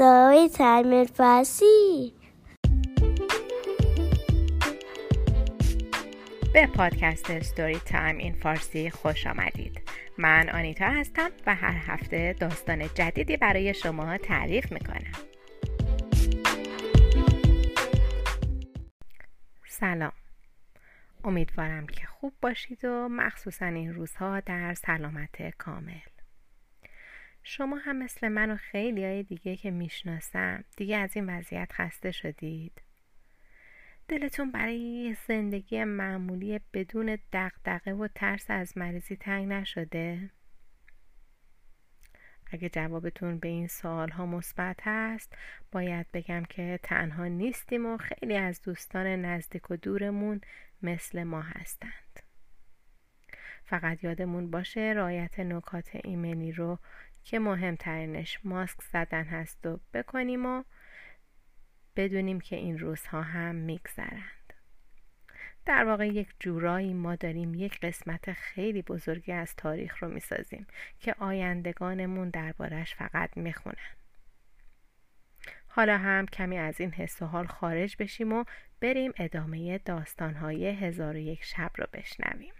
Story Time فارسی به پادکست Story Time in فارسی خوش آمدید. من آنیتا هستم و هر هفته داستان جدیدی برای شما تعریف می‌کنم. سلام. امیدوارم که خوب باشید و مخصوصا این روزها در سلامت کامل. شما هم مثل من و خیلی های دیگه که می‌شناسم دیگه از این وضعیت خسته شدید دلتون برای زندگی معمولی بدون دقدقه و ترس از مریضی تنگ نشده؟ اگه جوابتون به این سوال ها مثبت هست باید بگم که تنها نیستیم و خیلی از دوستان نزدیک و دورمون مثل ما هستند فقط یادمون باشه رایت نکات ایمنی رو که مهمترینش ماسک زدن هست و بکنیم و بدونیم که این روزها هم میگذرند. در واقع یک جورایی ما داریم یک قسمت خیلی بزرگی از تاریخ رو می‌سازیم که آیندگانمون دربارش فقط می‌خونن. حالا هم کمی از این حس و حال خارج بشیم و بریم ادامه داستانهای هزار و یک شب رو بشنویم.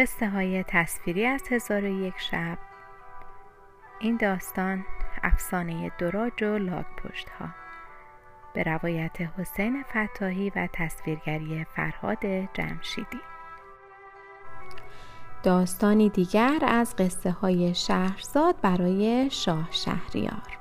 قصه های تصویری از هزار و یک شب. این داستان افسانه دراج و لاک پشت ها به روایت حسین فتاحی و تصویرگری فرهاد جمشیدی. داستانی دیگر از قصه های شهرزاد برای شاه شهریار.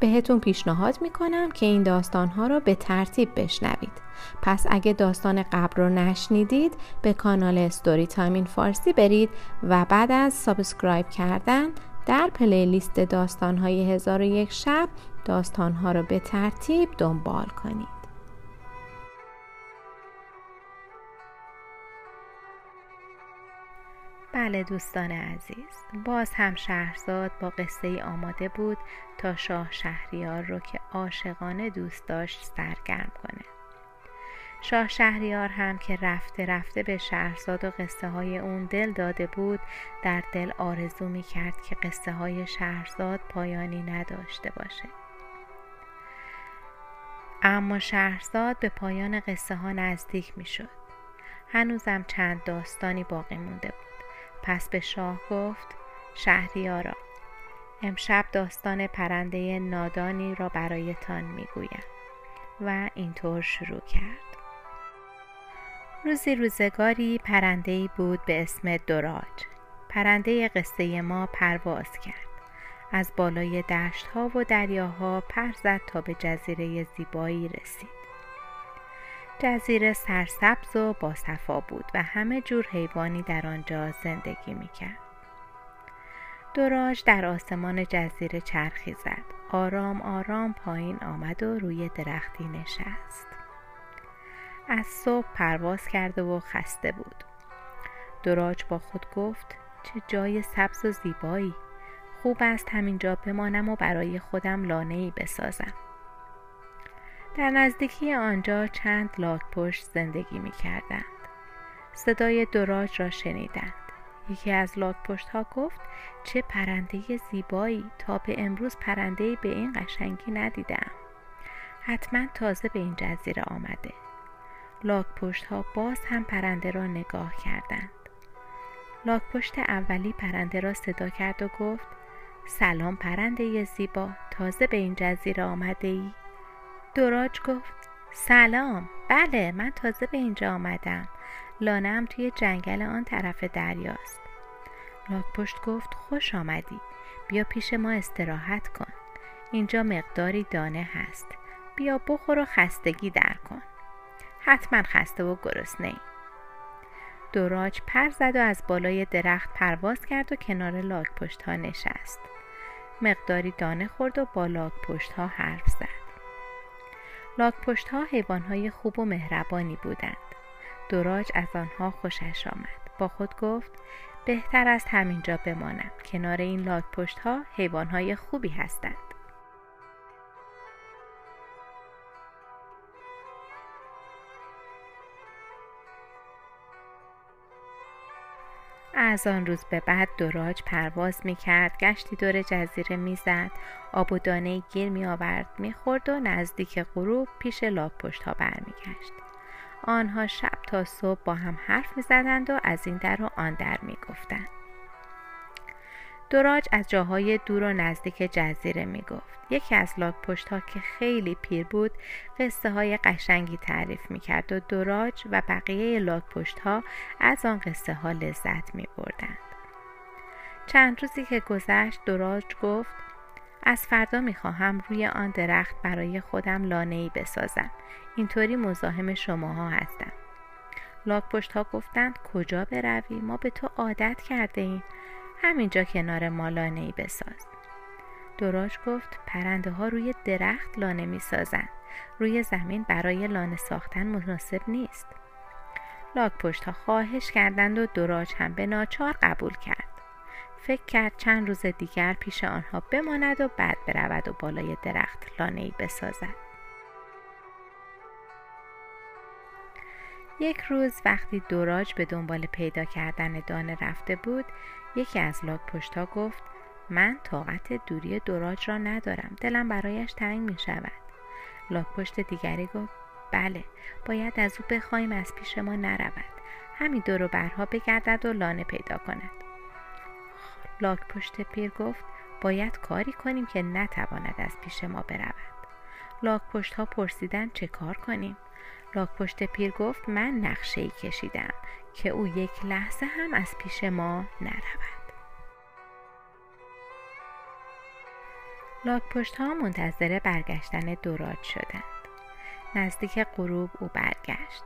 بهتون پیشنهاد می‌کنم که این داستانها رو به ترتیب بشنوید. پس اگه داستان قبل رو نشنیدید به کانال Story Time فارسی برید و بعد از subscribe کردن در playlist داستانهای هزار و یک شب داستانها رو به ترتیب دنبال کنید. بله دوستان عزیز باز هم شهرزاد با قصه ای آماده بود تا شاه شهریار رو که عاشقانه دوست داشت سرگرم کنه. شاه شهریار هم که رفته رفته به شهرزاد و قصه های اون دل داده بود در دل آرزو می کرد که قصه های شهرزاد پایانی نداشته باشه. اما شهرزاد به پایان قصه ها نزدیک می شد هنوزم چند داستانی باقی مونده بود. پس به شاه گفت شهریارا امشب داستان پرنده نادانی را برایتان می‌گویم. و اینطور شروع کرد. روزی روزگاری پرنده بود به اسم دراج پرنده قصه ما پرواز کرد. از بالای دشت ها و دریاها پر زد تا به جزیره زیبایی رسید. جزیره سرسبز و باصفا بود و همه جور حیوانی در آنجا زندگی می‌کرد. دوراج در آسمان جزیره چرخی زد. آرام آرام پایین آمد و روی درختی نشست. از صبح پرواز کرده و خسته بود. دوراج با خود گفت چه جای سبز و زیبایی. خوب است همینجا بمانم و برای خودم لانه ای بسازم. در نزدیکی آنجا چند لاک پشت زندگی می کردند. صدای دراج را شنیدند. یکی از لاک پشت ها گفت چه پرنده زیبایی تا به امروز پرنده به این قشنگی ندیدم. حتما تازه به این جزیره آمده. لاک پشت ها باز هم پرنده را نگاه کردند. لاک پشت اولی پرنده را صدا کرد و گفت سلام پرنده زیبا تازه به این جزیره آمده ای؟ دوراج گفت سلام. بله من تازه به اینجا آمدم. لانم توی جنگل آن طرف دریاست. لاک پشت گفت خوش آمدی. بیا پیش ما استراحت کن. اینجا مقداری دانه هست. بیا بخور و خستگی در کن. حتما خسته و گرسنه ای دوراج پر زد و از بالای درخت پرواز کرد و کنار لاک پشت ها نشست. مقداری دانه خورد و با لاک پشت ها حرف زد. لاک پشت ها حیوان های خوب و مهربانی بودند. دوراج از آنها خوشش آمد. با خود گفت بهتر است همینجا بمانم. کنار این لاک پشت ها حیوان های خوبی هستند. از آن روز به بعد دراج پرواز می کرد گشتی دور جزیره می‌زد آب و دانه گیر می آورد می خورد و نزدیک غروب پیش لاک پشت ها برمیگشت آنها شب تا صبح با هم حرف می زدند و از این در و آن در می گفتند. دراج از جاهای دور و نزدیک جزیره می گفت. یکی از لاک پشت ها که خیلی پیر بود قصه های قشنگی تعریف می کرد و دراج و بقیه لاک پشت ها از آن قصه ها لذت می بردند. چند روزی که گذشت دراج گفت از فردا می خواهم روی آن درخت برای خودم لانه ای بسازم. اینطوری مزاحم شماها هستم. لاک پشت ها گفتند کجا بروی ما به تو عادت کرده ایم. همینجا کنار ما لانه ای بساز. دراج گفت پرنده ها روی درخت لانه می سازن. روی زمین برای لانه ساختن مناسب نیست. لاک پشت ها خواهش کردند و دراج هم به ناچار قبول کرد. فکر کرد چند روز دیگر پیش آنها بماند و بعد برود و بالای درخت لانه ای بسازد. یک روز وقتی دوراج به دنبال پیدا کردن دانه رفته بود یکی از لاک پشتا گفت من طاقت دوری دوراج را ندارم دلم برایش تنگ می شود لاک پشت دیگری گفت بله باید از او بخواهیم از پیش ما نرود. همین دور برها بگردد و لانه پیدا کند. لاک پشت پیر گفت باید کاری کنیم که نتواند از پیش ما برود. لاک پشت ها پرسیدن چه کار کنیم؟ لاک پشت پیر گفت من نقشه ای کشیدم که او یک لحظه هم از پیش ما نرود. لاک پشت ها منتظر برگشتن دوراج شدند. نزدیک غروب او برگشت.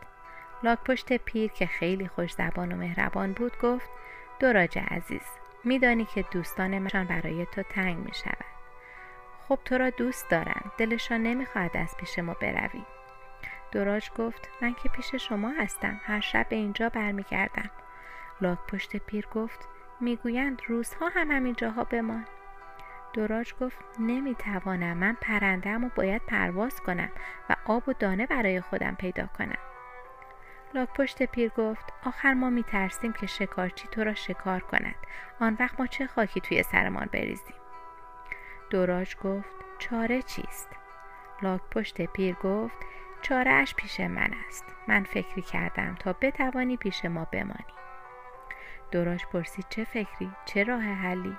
لاک پشت پیر که خیلی خوش زبان و مهربان بود گفت دوراج عزیز میدانی که دوستان من برای تو تنگ می شود خب تو را دوست دارند دلشان نمی‌خواهد از پیش ما بروی. دراج گفت من که پیش شما هستم. هر شب به اینجا برمیگردم. لاک پشت پیر گفت می‌گویند روزها هم همین جاها بمان. دراج گفت نمی‌توانم. من پرنده و باید پرواز کنم و آب و دانه برای خودم پیدا کنم. لاک پشت پیر گفت آخر ما میترسیم که شکارچی تو را شکار کند. آن وقت ما چه خاکی توی سرمان بریزیم؟ دوراج گفت چاره چیست؟ لاک پشت پیر گفت چارهش پیش من است. من فکری کردم تا بتوانی پیش ما بمانی. دوراج پرسید چه فکری؟ چه راه حلی؟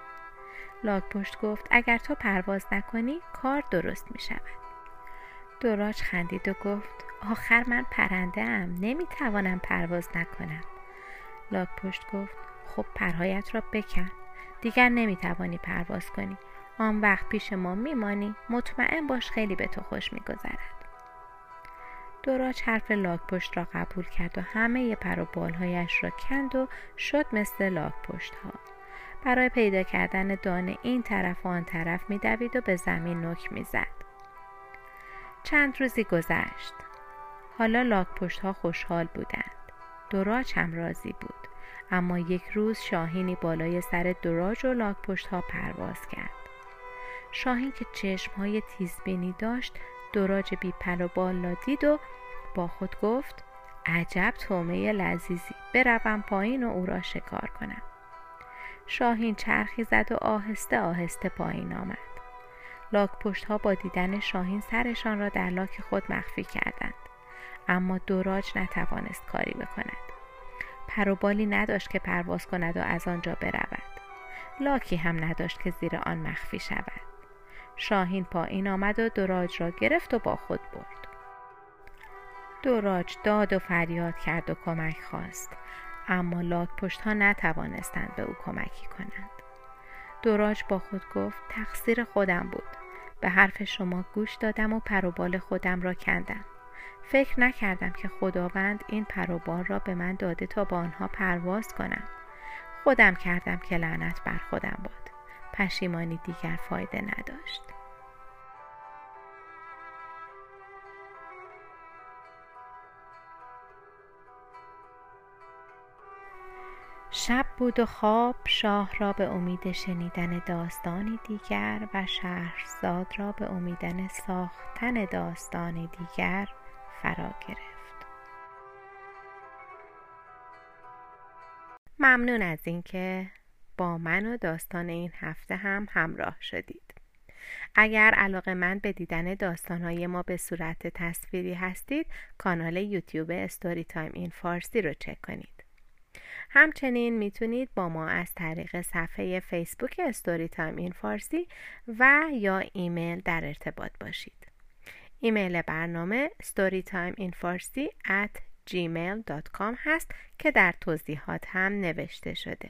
لاک پشت گفت اگر تو پرواز نکنی کار درست می شود. دوراج خندید و گفت آخر من پرنده ام نمی توانم پرواز نکنم. لاک پشت گفت خب پرهایت را بکن. دیگر نمی توانی پرواز کنی. آن وقت پیش ما میمانی مطمئن باش خیلی به تو خوش میگذرد. دوراج حرف لاک پشت را قبول کرد و همه پر و بالهایش را کند و شد مثل لاک پشت ها. برای پیدا کردن دانه این طرف و آن طرف میدوید و به زمین نک می‌زد. چند روزی گذشت. حالا لاک پشت ها خوشحال بودند. دوراج هم راضی بود. اما یک روز شاهینی بالای سر دوراج و لاک پشت ها پرواز کرد. شاهین که چشم های تیزبینی داشت دراج بی پر و بال دید و با خود گفت عجب تومه لذیذی. بروم پایین و او را شکار کنم. شاهین چرخی زد و آهسته آهسته پایین آمد. لاک پشت ها با دیدن شاهین سرشان را در لاک خود مخفی کردند. اما دوراج نتوانست کاری بکند. پروبالی نداشت که پرواز کند و از آنجا برود. لاکی هم نداشت که زیر آن مخفی شود. شاهین پایین آمد و دوراج را گرفت و با خود برد. دوراج داد و فریاد کرد و کمک خواست. اما لاک پشت ها نتوانستند به او کمکی کنند. دوراج با خود گفت تقصیر خودم بود. به حرف شما گوش دادم و پروبال خودم را کندم. فکر نکردم که خداوند این پروبال را به من داده تا با آنها پرواز کنم. خودم کردم که لعنت بر خودم باد. پشیمانی دیگر فایده نداشت. شب بود و خواب شاه را به امید شنیدن داستانی دیگر و شهرزاد را به امیدن ساختن داستانی دیگر فرا گرفت. ممنون از اینکه با من و داستان این هفته هم همراه شدید. اگر علاقه‌مند به دیدن داستانهای ما به صورت تصویری هستید کانال یوتیوب Storytime in Farsi رو چک کنید. همچنین می‌تونید با ما از طریق صفحه فیسبوک Storytime in Farsi و یا ایمیل در ارتباط باشید. ایمیل برنامه storytimeinfarsi at gmail.com هست که در توضیحات هم نوشته شده.